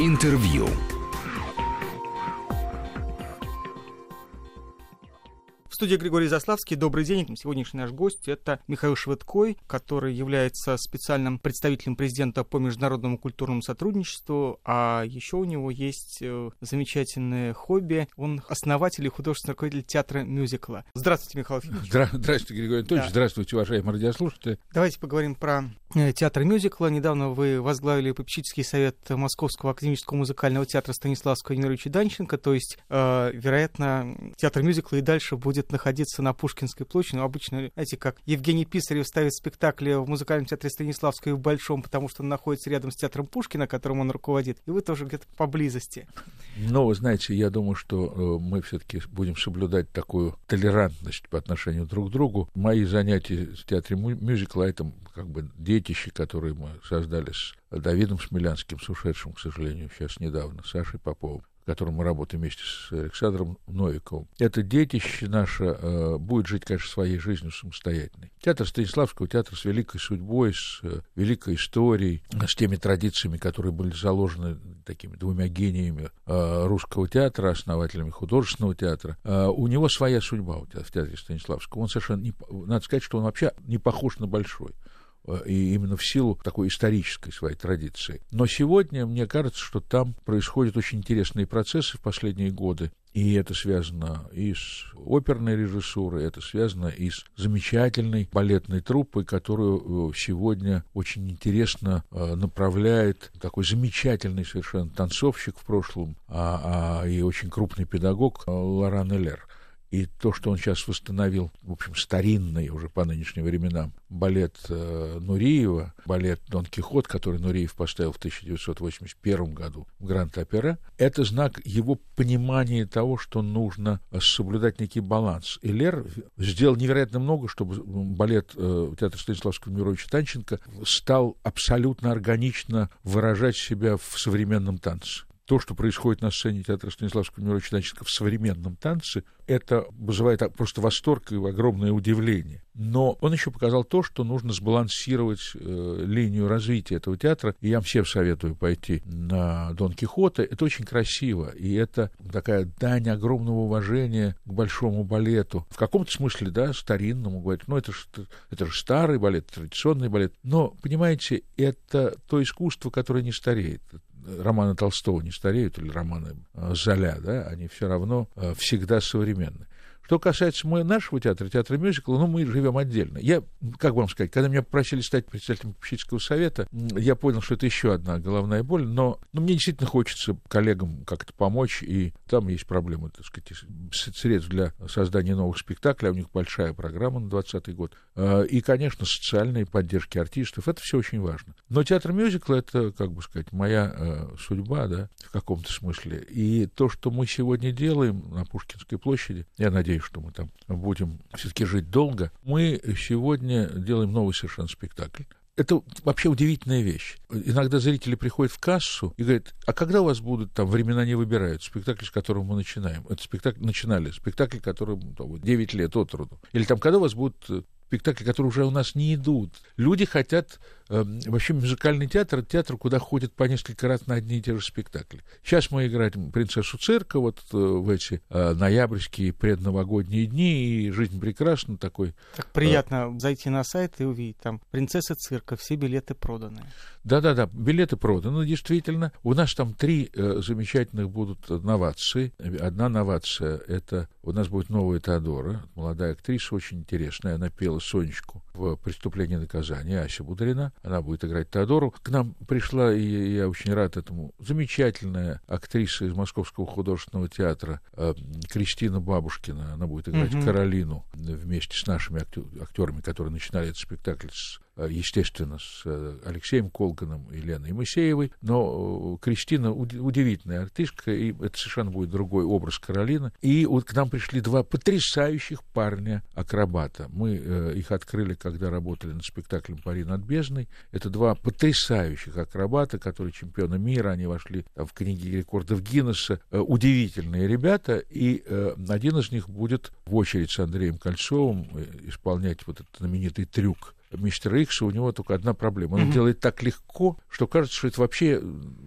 Интервью. студии Григорий Заславский. Добрый день. Сегодняшний наш гость — это Михаил Швыдкой, который является специальным представителем президента по международному культурному сотрудничеству, а еще у него есть э, замечательное хобби. Он основатель и художественный руководитель театра мюзикла. Здравствуйте, Михаил Ефимович. Здра- здравствуйте, Григорий Анатольевич. Да. Здравствуйте, уважаемые радиослушатели. Давайте поговорим про э, театр мюзикла. Недавно вы возглавили попечительский совет Московского академического музыкального театра Станиславского Юрьевича Данченко, то есть, э, вероятно, театр мюзикла и дальше будет находиться на Пушкинской площади. Но обычно, знаете, как Евгений Писарев ставит спектакли в музыкальном театре Станиславского и в Большом, потому что он находится рядом с театром Пушкина, которым он руководит, и вы тоже где-то поблизости. Ну, вы знаете, я думаю, что э, мы все-таки будем соблюдать такую толерантность по отношению друг к другу. Мои занятия в театре мюзикла — это как бы детище, которые мы создали с Давидом Смелянским, с ушедшим, к сожалению, сейчас недавно, Сашей Поповым которым мы работаем вместе с Александром Новиковым. Это детище наше э, будет жить, конечно, своей жизнью самостоятельной. Театр Станиславского, театр с великой судьбой, с э, великой историей, с теми традициями, которые были заложены такими двумя гениями э, русского театра, основателями художественного театра. Э, у него своя судьба у театра, в театре Станиславского. Он совершенно, не, надо сказать, что он вообще не похож на большой. Э, и именно в силу такой исторической своей традиции. Но сегодня мне кажется, что там происходят очень интересные процессы в последние годы, и это связано и с оперной режиссурой, это связано и с замечательной балетной труппой, которую э, сегодня очень интересно э, направляет такой замечательный совершенно танцовщик в прошлом, а, а и очень крупный педагог Лоран Элер. И то, что он сейчас восстановил, в общем, старинный уже по нынешним временам балет э, Нуриева, балет «Дон Кихот», который Нуриев поставил в 1981 году в Гранд-Опера, это знак его понимания того, что нужно соблюдать некий баланс. И Лер сделал невероятно много, чтобы балет э, театра Станиславского Мировича Танченко стал абсолютно органично выражать себя в современном танце то, что происходит на сцене театра Станиславского Мировича Данченко в современном танце, это вызывает просто восторг и огромное удивление. Но он еще показал то, что нужно сбалансировать э, линию развития этого театра. И я вам всем советую пойти на Дон Кихота. Это очень красиво. И это такая дань огромного уважения к большому балету. В каком-то смысле, да, старинному, говорить, ну, это же, это же старый балет, традиционный балет. Но, понимаете, это то искусство, которое не стареет романы Толстого не стареют, или романы э, Золя, да, они все равно э, всегда современны. Что касается мы, нашего театра, театра мюзикла, ну, мы живем отдельно. Я, как вам сказать, когда меня попросили стать председателем попечительского совета, я понял, что это еще одна головная боль, но, но мне действительно хочется коллегам как-то помочь, и там есть проблемы, так сказать, средств для создания новых спектаклей, а у них большая программа на 2020 год, а, и, конечно, социальные поддержки артистов, это все очень важно. Но театр мюзикла — это, как бы сказать, моя э, судьба, да, в каком-то смысле. И то, что мы сегодня делаем на Пушкинской площади, я надеюсь, надеюсь, что мы там будем все-таки жить долго. Мы сегодня делаем новый совершенно спектакль. Это вообще удивительная вещь. Иногда зрители приходят в кассу и говорят, а когда у вас будут там времена не выбирают, спектакль, с которого мы начинаем? Это спектакль, начинали, спектакль, который 9 лет от роду. Или там, когда у вас будут спектакли, которые уже у нас не идут. Люди хотят вообще музыкальный театр — это театр, куда ходят по несколько раз на одни и те же спектакли. Сейчас мы играем «Принцессу цирка» вот э, в эти э, ноябрьские предновогодние дни, и «Жизнь прекрасна» такой. Так приятно э, зайти на сайт и увидеть там «Принцесса цирка», все билеты проданы. Да-да-да, билеты проданы, действительно. У нас там три замечательных будут новации. Одна новация — это у нас будет новая Теодора, молодая актриса, очень интересная. Она пела Сонечку в «Преступлении и наказание» Ася Будрина она будет играть Теодору. К нам пришла, и я очень рад этому, замечательная актриса из Московского художественного театра э, Кристина Бабушкина. Она будет играть угу. Каролину вместе с нашими актерами, которые начинали этот спектакль с естественно, с э, Алексеем Колганом и Леной Моисеевой, но э, Кристина удивительная артистка, и это совершенно будет другой образ Каролины. И вот к нам пришли два потрясающих парня-акробата. Мы их открыли, когда работали над спектаклем «Пари над бездной». Это два потрясающих акробата, которые чемпионы мира, они вошли в книги рекордов Гиннесса. Удивительные ребята, и один из них будет в очередь с Андреем Кольцовым исполнять вот этот знаменитый трюк мистер Икс, у него только одна проблема. Он Мгм. делает так легко, что кажется, что это вообще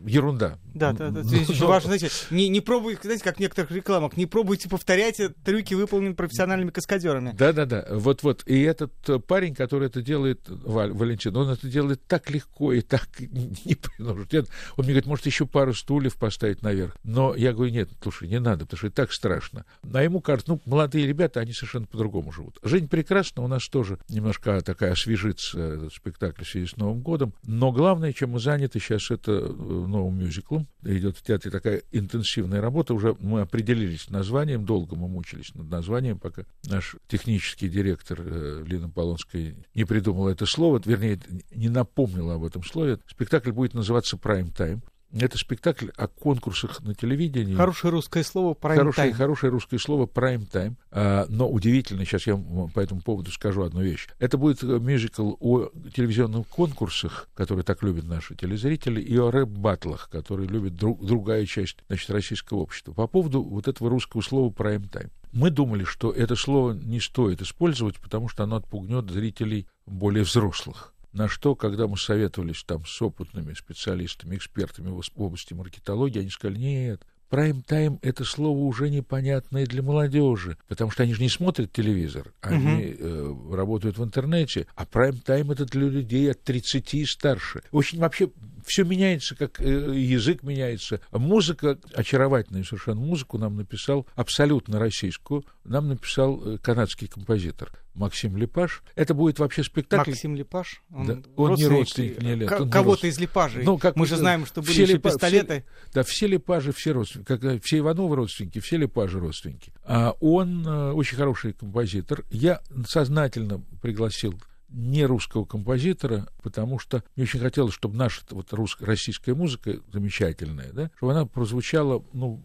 ерунда. Да, да, да. Но- Здесь очень но- важно, знаете, не, не пробуйте, знаете, как в некоторых рекламах, не пробуйте повторять э, трюки, выполненные профессиональными каскадерами. Да, да, да. Вот, вот. И этот э, парень, который это делает, Валентин, он это делает так легко и так непринужденно. Он мне говорит, может, еще пару стульев поставить наверх. Но я говорю, нет, слушай, не надо, потому что это так страшно. А ему кажется, ну, молодые ребята, они совершенно по-другому живут. Жизнь прекрасна, у нас тоже немножко такая освежится этот спектакль в связи с Новым годом. Но главное, чем мы заняты сейчас, это э, новым мюзиклом. Идет в театре такая интенсивная работа. Уже мы определились с названием, долго мы мучились над названием, пока наш технический директор э, Лина Полонская не придумала это слово, вернее, не напомнила об этом слове. Спектакль будет называться «Прайм Тайм». Это спектакль о конкурсах на телевидении. Хорошее русское слово про Хорошее, хорошее русское слово prime time. А, но удивительно, сейчас я по этому поводу скажу одну вещь. Это будет э, мюзикл о телевизионных конкурсах, которые так любят наши телезрители, и о рэп-баттлах, которые любит друг- другая часть значит, российского общества. По поводу вот этого русского слова prime time. Мы думали, что это слово не стоит использовать, потому что оно отпугнет зрителей более взрослых. На что, когда мы советовались там с опытными специалистами, экспертами в области маркетологии, они сказали, нет, прайм-тайм — это слово уже непонятное для молодежи, потому что они же не смотрят телевизор, они э, работают в интернете, а прайм-тайм — это для людей от 30 и старше. Очень вообще все меняется, как э, язык меняется. Музыка, очаровательную совершенно музыку нам написал, абсолютно российскую, нам написал э, канадский композитор Максим Лепаш. Это будет вообще спектакль... Максим Липаш. Он, Да, он не родственник э, Нелет, ко- он не Кого-то из Липажей. Ну, как Мы же знаем, что были все еще все- пистолеты. Да, все Лепажи, все родственники, как, э, все Ивановы родственники, все Лепажи родственники. А он э, очень хороший композитор. Я сознательно пригласил не русского композитора, потому что мне очень хотелось, чтобы наша вот русско- российская музыка замечательная, да, чтобы она прозвучала, ну,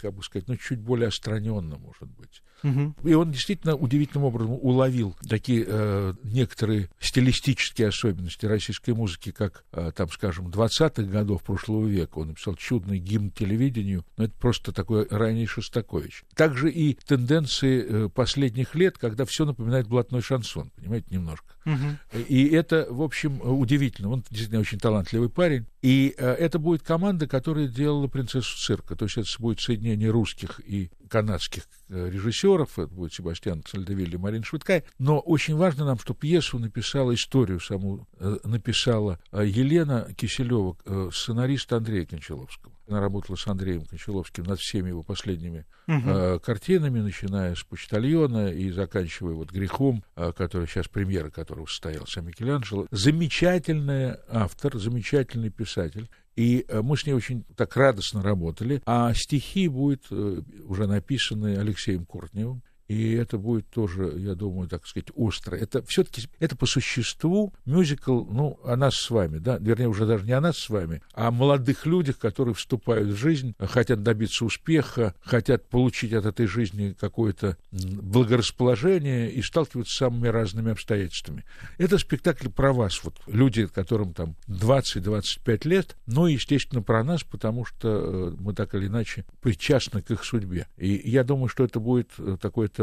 как бы сказать, ну, чуть более остраненно, может быть. Мгм. И он действительно удивительным образом уловил такие э, некоторые стилистические особенности российской музыки, как, э, там, скажем, 20-х годов прошлого века. Он написал чудный гимн телевидению, но это просто такой ранний Шостакович. Также и тенденции э, последних лет, когда все напоминает блатной шансон, понимаете, немножко. И это, в общем, удивительно. Он действительно очень талантливый парень. И э, это будет команда, которая делала «Принцессу цирка». То есть это будет соединение русских и канадских э, режиссеров. Это будет Себастьян Сальдевиль и Марина Швидкая. Но очень важно нам, что пьесу написала, историю саму э, написала Елена Киселева, сценарист Андрея Кончаловского. Она работала с Андреем Кончаловским над всеми его последними Мгм. э, картинами, начиная с «Почтальона» и заканчивая вот «Грехом», э, который сейчас премьера которого состоялся, Микеланджело. Замечательный автор, замечательный писатель. И э, мы с ней очень так радостно работали. А стихи будут э, уже написаны Алексеем Кортневым. И это будет тоже, я думаю, так сказать, остро. Это все-таки, это по существу мюзикл, ну, о нас с вами, да, вернее, уже даже не о нас с вами, а о молодых людях, которые вступают в жизнь, хотят добиться успеха, хотят получить от этой жизни какое-то благорасположение и сталкиваются с самыми разными обстоятельствами. Это спектакль про вас, вот люди, которым там 20-25 лет, но, естественно, про нас, потому что э, мы так или иначе причастны к их судьбе. И я думаю, что это будет э,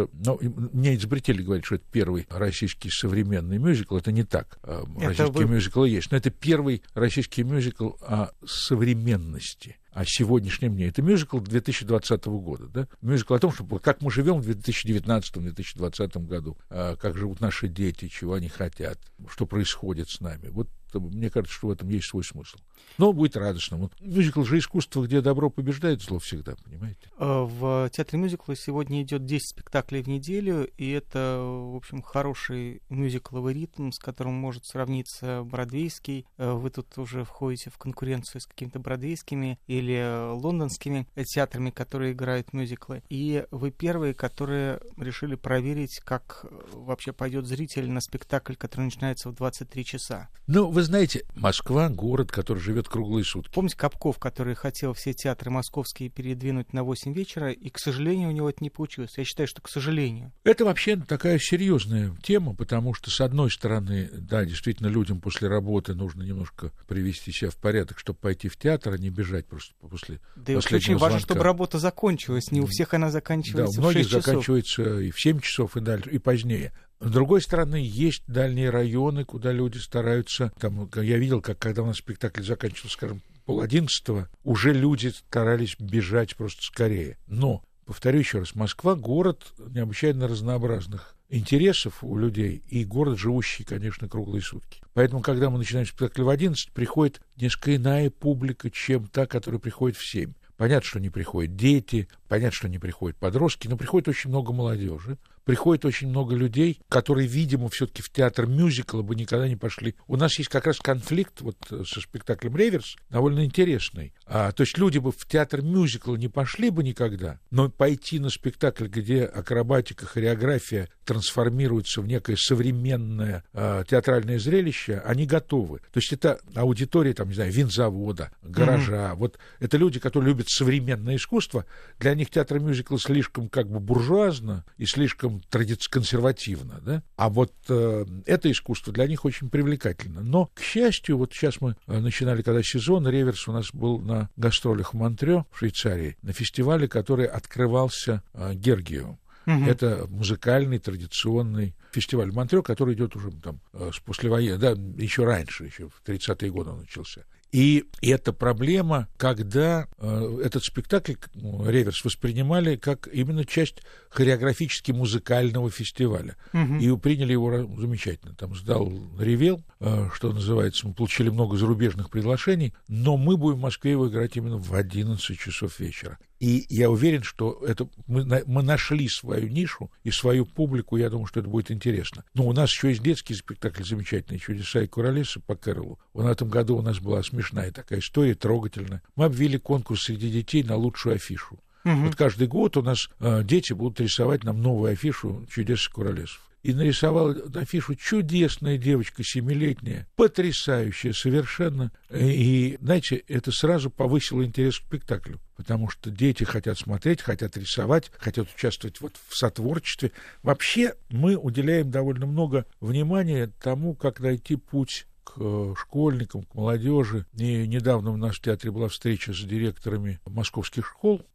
такой-то... Ну, мне изобретели говорить, что это первый российский современный мюзикл. Это не так. Э, Это Российские вы- мюзиклы есть. Но это первый российский мюзикл о современности о сегодняшнем дне. Это мюзикл 2020 года, да? Мюзикл о том, что как мы живем в 2019-2020 году, а, как живут наши дети, чего они хотят, что происходит с нами. Вот мне кажется, что в этом есть свой смысл. Но будет радостно. Вот мюзикл же искусство, где добро побеждает зло всегда, понимаете? Э, В театре мюзикла сегодня идет 10 спектаклей в неделю, и это, в общем, хороший мюзикловый ритм, с которым может сравниться бродвейский. Э, Вы тут уже входите в конкуренцию с какими-то бродвейскими или лондонскими театрами, которые играют мюзиклы. И вы первые, которые решили проверить, как э, вообще пойдет зритель на спектакль, который начинается в 23 часа. Ну, вы знаете, Москва — город, который живет круглые сутки. Помните Капков, который хотел все театры московские передвинуть на 8 вечера, и, к сожалению, у него это не получилось. Я считаю, что к сожалению. Это вообще такая серьезная тема, потому что, с одной стороны, да, действительно, людям после работы нужно немножко привести себя в порядок, чтобы пойти в театр, а не бежать просто после Да и очень важно, чтобы работа закончилась. Не у всех она заканчивается да, у многих в 6 часов. заканчивается и в 7 часов, и дальше, и позднее. С другой стороны, есть дальние районы, куда люди стараются. Там, я видел, как когда у нас спектакль заканчивался, скажем, пол одиннадцатого, уже люди старались бежать просто скорее. Но, повторю еще раз, Москва — город необычайно разнообразных интересов у людей и город, живущий, конечно, круглые сутки. Поэтому, когда мы начинаем спектакль в 11, приходит несколько иная публика, чем та, которая приходит в 7. Понятно, что не приходят дети, понятно, что не приходят подростки, но приходит очень много молодежи приходит очень много людей, которые, видимо, все-таки в театр мюзикла бы никогда не пошли. У нас есть как раз конфликт вот э, со спектаклем «Реверс», довольно интересный. А, то есть люди бы в театр мюзикла не пошли бы никогда, но пойти на спектакль, где акробатика, хореография трансформируются в некое современное а, театральное зрелище, они готовы. То есть это аудитория, там, не знаю, винзавода, гаража. Mm-hmm. Вот это люди, которые любят современное искусство. Для них театр мюзикла слишком как бы буржуазно и слишком традиционно консервативно, да? А вот э, это искусство для них очень привлекательно. Но, к счастью, вот сейчас мы э, начинали, когда сезон, Реверс у нас был на гастролях в Монтре, в Швейцарии, на фестивале, который открывался э, Гергиевым. Угу. Это музыкальный, традиционный фестиваль в Монтре, который идет уже там э, с послевоенного, да, еще раньше, еще в 30-е годы он начался. И эта проблема, когда э, этот спектакль ну, «Реверс» воспринимали как именно часть хореографически-музыкального фестиваля. Угу. И приняли его замечательно. Там сдал «Ревел», э, что называется. Мы получили много зарубежных приглашений, но мы будем в Москве его играть именно в 11 часов вечера. И я уверен, что это мы, мы нашли свою нишу и свою публику. Я думаю, что это будет интересно. Но у нас еще есть детский спектакль замечательный «Чудеса и куролесы» по Кэролу. В этом году у нас была смешная такая история, трогательная. Мы обвели конкурс среди детей на лучшую афишу. Угу. Вот каждый год у нас э, дети будут рисовать нам новую афишу «Чудес и куролесов» и нарисовала афишу чудесная девочка, семилетняя, потрясающая совершенно. И, знаете, это сразу повысило интерес к спектаклю, потому что дети хотят смотреть, хотят рисовать, хотят участвовать вот в сотворчестве. Вообще мы уделяем довольно много внимания тому, как найти путь к э, школьникам, к молодежи. И недавно в нашем театре была встреча с директорами московских школ,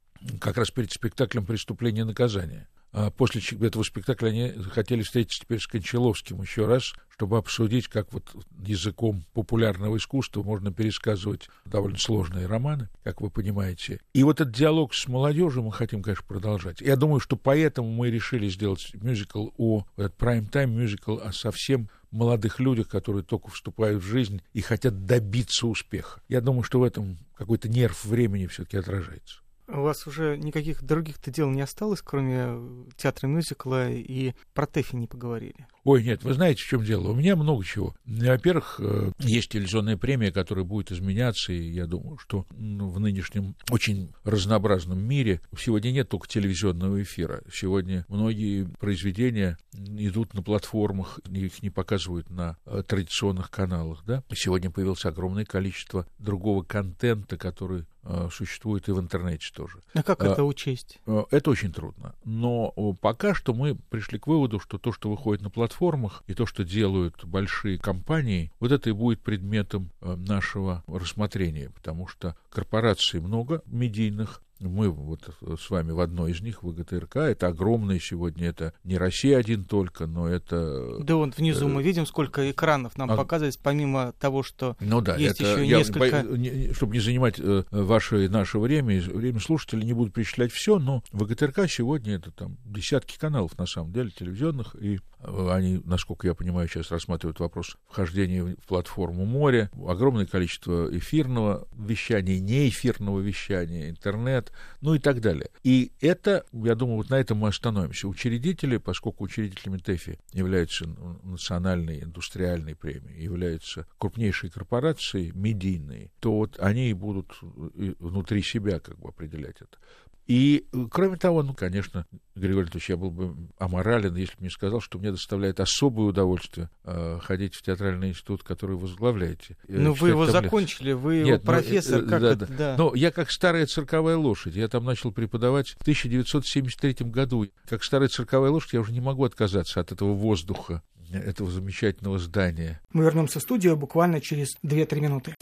как раз перед спектаклем «Преступление и наказание». А после этого спектакля они хотели встретиться теперь с Кончаловским еще раз, чтобы обсудить, как вот языком популярного искусства можно пересказывать довольно сложные романы, как вы понимаете. И вот этот диалог с молодежью мы хотим, конечно, продолжать. Я думаю, что поэтому мы решили сделать мюзикл о, этот prime-time мюзикл о совсем молодых людях, которые только вступают в жизнь и хотят добиться успеха. Я думаю, что в этом какой-то нерв времени все-таки отражается. У вас уже никаких других-то дел не осталось, кроме театра мюзикла, и про Тэфи не поговорили. Ой, нет, вы знаете, в чем дело? У меня много чего. Во-первых, э, есть телевизионная премия, которая будет изменяться, и я думаю, что в нынешнем очень разнообразном мире сегодня нет только телевизионного эфира. Сегодня многие произведения идут на платформах, их не показывают на э, традиционных каналах. Да? Сегодня появилось огромное количество другого контента, который э, существует и в интернете тоже. А как это учесть? Это очень трудно. Но пока что мы пришли к выводу, что то, что выходит на платформах, и то, что делают большие компании, вот это и будет предметом э, нашего рассмотрения, потому что корпораций много медийных, мы вот с вами в одной из них, в ГТРК, это огромное сегодня, это не Россия один только, но это... Да вот внизу мы видим, сколько экранов нам а... показывается, помимо того, что ну, да, есть это еще я несколько... Бо... Чтобы не занимать э, ваше наше время, время слушателей, не буду перечислять все, но в ГТРК сегодня это там десятки каналов, на самом деле, телевизионных, и они, насколько я понимаю, сейчас рассматривают вопрос вхождения в платформу море, огромное количество эфирного вещания, неэфирного вещания, интернет, ну и так далее. И это, я думаю, вот на этом мы остановимся. Учредители, поскольку учредителями ТЭФИ являются национальной индустриальной премией, являются крупнейшие корпорации, медийные, то вот они и будут внутри себя как бы определять это. И, э, кроме того, ну, конечно, Григорий Анатольевич, я был бы аморален, если бы не сказал, что мне доставляет особое удовольствие э, ходить в театральный институт, который вы возглавляете. Ну, вы его таблицы. закончили, вы Нет, его ну, профессор. Ну, как да, это, да. да. Но я как старая цирковая лошадь. Я там начал преподавать в 1973 году. Как старая цирковая лошадь я уже не могу отказаться от этого воздуха, этого замечательного здания. Мы вернемся в студию буквально через 2-3 минуты.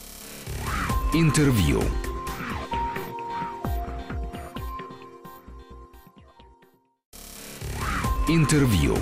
Интервью. Интервью.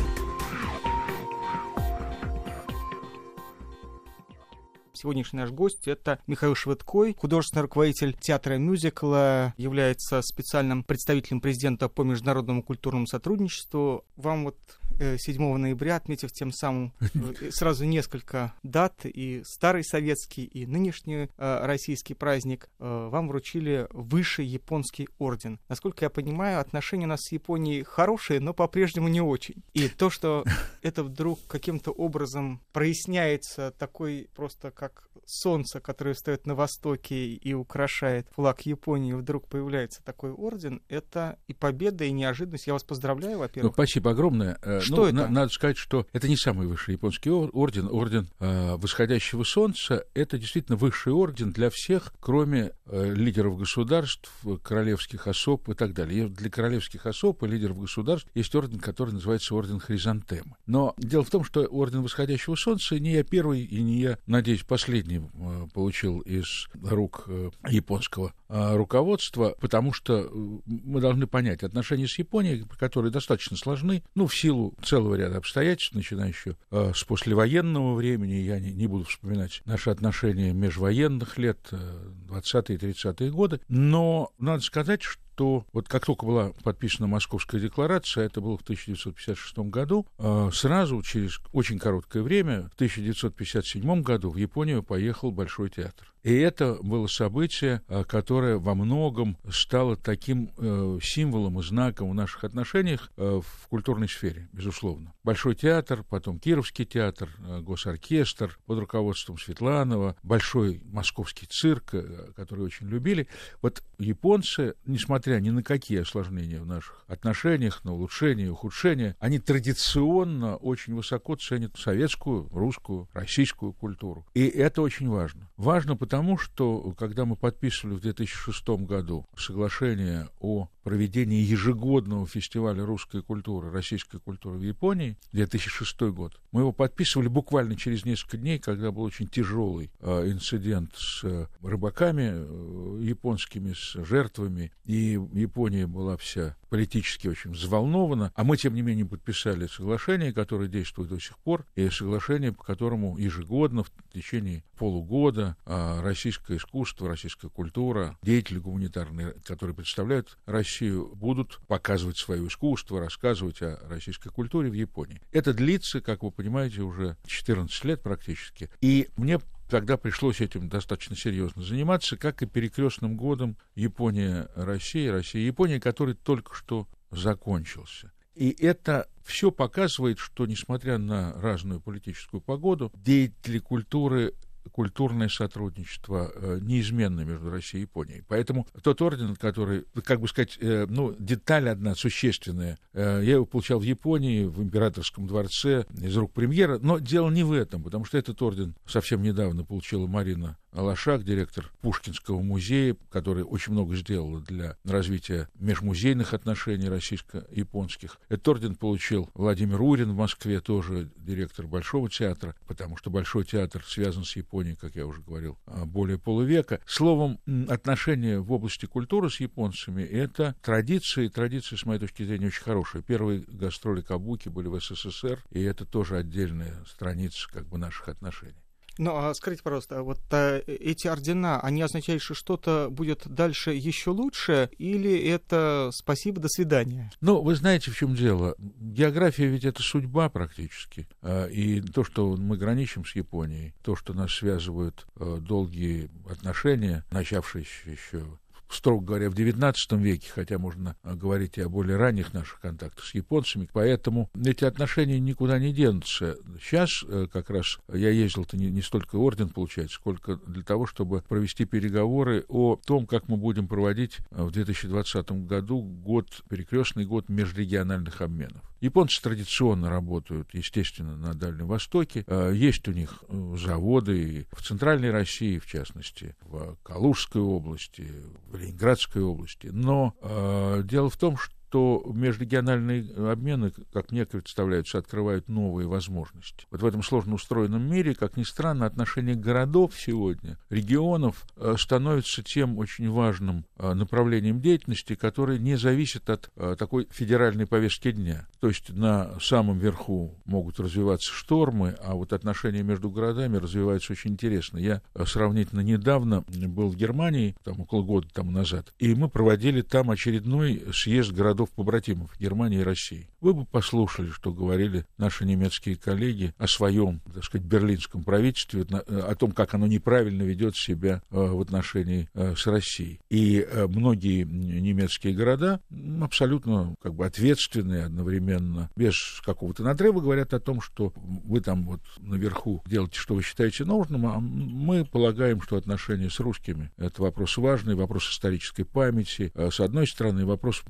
Сегодняшний наш гость — это Михаил Швыдкой, художественный руководитель театра мюзикла, является специальным представителем президента по международному культурному сотрудничеству. Вам вот 7 э, ноября, отметив тем самым э, сразу несколько дат, и старый советский, и нынешний э, российский праздник, вам вручили высший японский орден. Насколько я понимаю, отношения у нас с Японией хорошие, но по-прежнему не очень. И то, что это вдруг каким-то образом проясняется такой просто как солнце, которое встает на востоке и украшает флаг Японии, вдруг появляется такой орден, это и победа, и неожиданность. Я вас поздравляю, во-первых. Ну, спасибо огромное. Что ну, это? На, надо сказать, что это не самый высший японский орден. Орден э, восходящего солнца — это действительно высший орден для всех, кроме э, лидеров государств, королевских особ и так далее. И для королевских особ и лидеров государств есть орден, который называется орден Хризантемы. Но дело в том, что орден восходящего солнца не я первый и не я, надеюсь, последний э, получил из рук э, японского э, руководства, потому что э, мы должны понять отношения с Японией, которые достаточно сложны, ну, в силу целого ряда обстоятельств, начиная еще э, с послевоенного времени, я не, не буду вспоминать наши отношения межвоенных лет, э, 20-е и 30-е годы, но надо сказать, что что вот как только была подписана Московская декларация, это было в 1956 году, э, сразу через очень короткое время, в 1957 году в Японию поехал Большой театр. И это было событие, э, которое во многом стало таким э, символом и знаком в наших отношениях э, в культурной сфере, безусловно. Большой театр, потом Кировский театр, э, госоркестр под руководством Светланова, Большой московский цирк, который очень любили. Вот японцы, несмотря ни на какие осложнения в наших отношениях, на улучшение, ухудшение, они традиционно очень высоко ценят советскую, русскую, российскую культуру. И это очень важно. Важно, потому что, когда мы подписывали в 2006 году соглашение о проведении ежегодного фестиваля русской культуры, российской культуры в Японии, 2006 год, мы его подписывали буквально через несколько дней, когда был очень тяжелый э, инцидент с э, рыбаками э, японскими, с жертвами, и Япония была вся политически очень взволнована, а мы, тем не менее, подписали соглашение, которое действует до сих пор, и соглашение, по которому ежегодно в течение полугода э, российское искусство, российская культура, деятели гуманитарные, которые представляют Россию, будут показывать свое искусство, рассказывать о российской культуре в Японии. Это длится, как вы понимаете, уже 14 лет практически. И мне тогда пришлось этим достаточно серьезно заниматься, как и перекрестным годом Япония-Россия, Россия-Япония, который только что закончился. И это все показывает, что, несмотря на разную политическую погоду, деятели культуры культурное сотрудничество э, неизменно между Россией и Японией. Поэтому тот орден, который, как бы сказать, э, ну, деталь одна существенная, э, я его получал в Японии, в императорском дворце, из рук премьера, но дело не в этом, потому что этот орден совсем недавно получила Марина Алашак, директор Пушкинского музея, который очень много сделал для развития межмузейных отношений российско-японских. Этот орден получил Владимир Урин в Москве, тоже директор Большого театра, потому что Большой театр связан с Японией, как я уже говорил, а, более полувека. Словом, отношения в области культуры с японцами — это традиции, традиции, с моей точки зрения, очень хорошие. Первые гастроли Кабуки были в СССР, и это тоже отдельная страница как бы наших отношений. Ну, а скажите, пожалуйста, вот а, эти ордена, они означают, что что-то будет дальше еще лучше, или это спасибо, до свидания? Ну, вы знаете, в чем дело. География ведь это судьба практически. А, и то, что мы граничим с Японией, то, что нас связывают а, долгие отношения, начавшиеся еще строго говоря, в XIX веке, хотя можно говорить и о более ранних наших контактах с японцами, поэтому эти отношения никуда не денутся. Сейчас э, как раз я ездил-то не, не столько орден получать, сколько для того, чтобы провести переговоры о том, как мы будем проводить в 2020 году год, перекрестный год межрегиональных обменов. Японцы традиционно работают, естественно, на Дальнем Востоке. Э, есть у них э, заводы в Центральной России, в частности, в Калужской области, в Ленинградской области. Но э, дело в том, что что межрегиональные обмены, как мне представляется, открывают новые возможности. Вот в этом сложно устроенном мире, как ни странно, отношение городов сегодня, регионов, э, становится тем очень важным э, направлением деятельности, которое не зависит от э, такой федеральной повестки дня. То есть на самом верху могут развиваться штормы, а вот отношения между городами развиваются очень интересно. Я сравнительно недавно был в Германии, там около года тому назад, и мы проводили там очередной съезд городов-побратимов Германии и России. Вы бы послушали, что говорили наши немецкие коллеги о своем, так сказать, берлинском правительстве, о том, как оно неправильно ведет себя э, в отношении э, с Россией. И э, многие немецкие города абсолютно как бы ответственные одновременно, без какого-то надрыва говорят о том, что вы там вот наверху делаете, что вы считаете нужным, а мы полагаем, что отношения с русскими — это вопрос важный, вопрос исторической памяти, с одной стороны, вопрос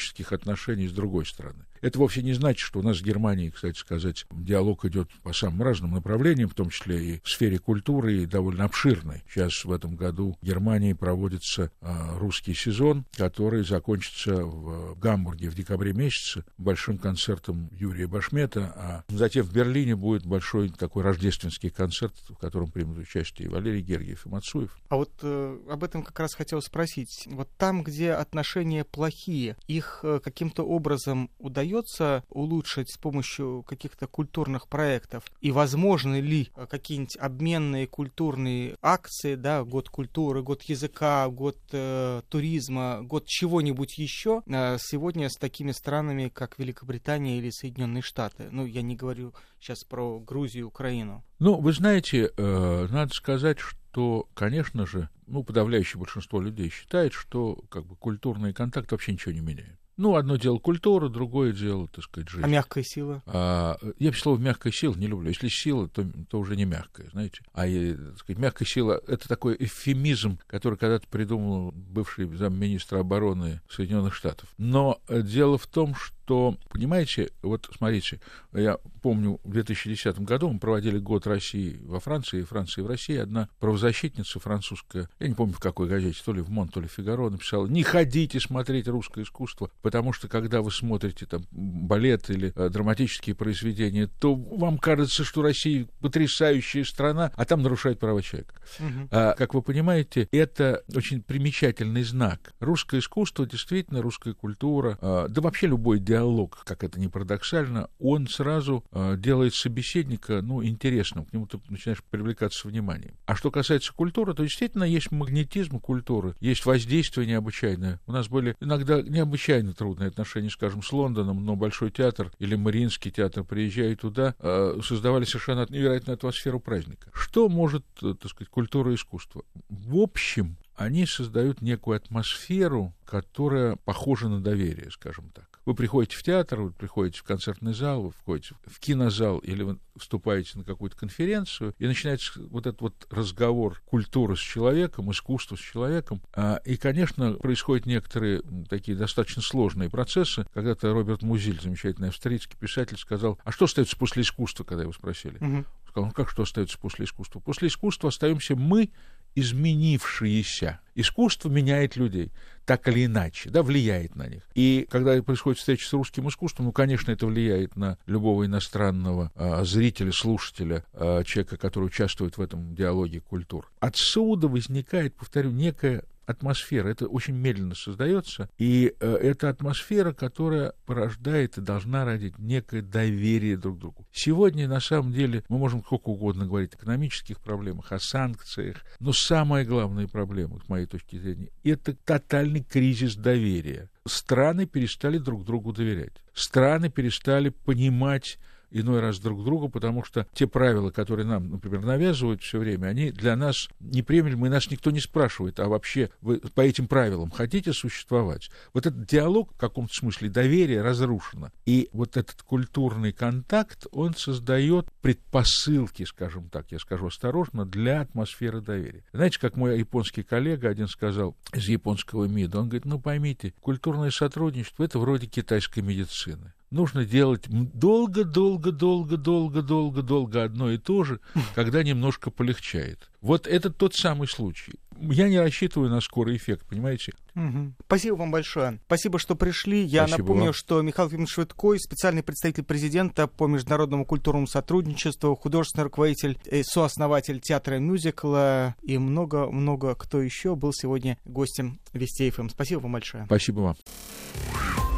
прагматических отношений с другой стороны. Это вовсе не значит, что у нас с Германией, кстати сказать, диалог идет по самым разным направлениям, в том числе и в сфере культуры, и довольно обширной. Сейчас в этом году в Германии проводится а, русский сезон, который закончится в Гамбурге в декабре месяце большим концертом Юрия Башмета, а затем в Берлине будет большой такой рождественский концерт, в котором примут участие Валерий Гергиев, и Мацуев. А вот э, об этом как раз хотел спросить. Вот там, где отношения плохие, их э, каким-то образом удается удается улучшить с помощью каких-то культурных проектов? И возможны ли э, какие-нибудь обменные культурные акции, да, год культуры, год языка, год э, туризма, год чего-нибудь еще э, сегодня с такими странами, как Великобритания или Соединенные Штаты? Ну, я не говорю сейчас про Грузию, Украину. Ну, вы знаете, э, надо сказать, что, конечно же, ну, подавляющее большинство людей считает, что как бы культурный контакт вообще ничего не меняет. Ну, одно дело культура, другое дело, так сказать, жизнь. А мягкая сила? А, я слово мягкая сила не люблю. Если сила, то, то уже не мягкая, знаете. А так сказать, мягкая сила — это такой эвфемизм, который когда-то придумал бывший замминистра обороны Соединенных Штатов. Но дело в том, что что, понимаете, вот смотрите, я помню, в 2010 году мы проводили год России во Франции, Франции в России. Одна правозащитница французская, я не помню в какой газете, то ли в Мон, то ли в Фигаро, написала, не ходите смотреть русское искусство, потому что когда вы смотрите там балет или э, драматические произведения, то вам кажется, что Россия потрясающая страна, а там нарушают права человека. Угу. А, как вы понимаете, это очень примечательный знак. Русское искусство, действительно, русская культура, а, да вообще любой диалог диалог, как это ни парадоксально, он сразу э, делает собеседника, ну, интересным, к нему ты начинаешь привлекаться вниманием. А что касается культуры, то действительно есть магнетизм культуры, есть воздействие необычайное. У нас были иногда необычайно трудные отношения, скажем, с Лондоном, но Большой театр или Мариинский театр, приезжая туда, э, создавали совершенно невероятную атмосферу праздника. Что может, э, так сказать, культура и искусство? В общем, они создают некую атмосферу, которая похожа на доверие, скажем так. Вы приходите в театр, вы приходите в концертный зал, вы входите в кинозал или вы вступаете на какую-то конференцию, и начинается вот этот вот разговор культуры с человеком, искусства с человеком. А, и, конечно, происходят некоторые такие достаточно сложные процессы. Когда-то Роберт Музиль, замечательный австрийский писатель, сказал, а что остается после искусства, когда его спросили? Угу. Сказал, ну как что остается после искусства? После искусства остаемся мы, изменившиеся. Искусство меняет людей, так или иначе, да, влияет на них. И когда происходит встреча с русским искусством, ну, конечно, это влияет на любого иностранного а, зрителя, слушателя, а, человека, который участвует в этом диалоге культур. Отсюда возникает, повторю, некая атмосфера. Это очень медленно создается, и э, это атмосфера, которая порождает и должна родить некое доверие друг к другу. Сегодня, на самом деле, мы можем сколько угодно говорить о экономических проблемах, о санкциях, но самая главная проблема, с моей точки зрения, это тотальный кризис доверия. Страны перестали друг другу доверять. Страны перестали понимать иной раз друг другу, потому что те правила, которые нам, например, навязывают все время, они для нас неприемлемы, и нас никто не спрашивает, а вообще вы по этим правилам хотите существовать? Вот этот диалог, в каком-то смысле доверие разрушено. И вот этот культурный контакт, он создает предпосылки, скажем так, я скажу осторожно, для атмосферы доверия. Знаете, как мой японский коллега один сказал из японского МИДа, он говорит, ну поймите, культурное сотрудничество — это вроде китайской медицины нужно делать долго-долго-долго-долго-долго-долго одно и то же, когда немножко полегчает. Вот это тот самый случай. я не рассчитываю на скорый эффект, понимаете? Угу. Спасибо вам большое. Спасибо, что пришли. Я Спасибо напомню, вам. что Михаил Ефимович Швидкой, специальный представитель президента по международному культурному сотрудничеству, художественный руководитель, э, сооснователь театра мюзикла и много-много кто еще был сегодня гостем Вести ФМ. Спасибо вам большое. Спасибо вам.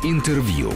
Интервью.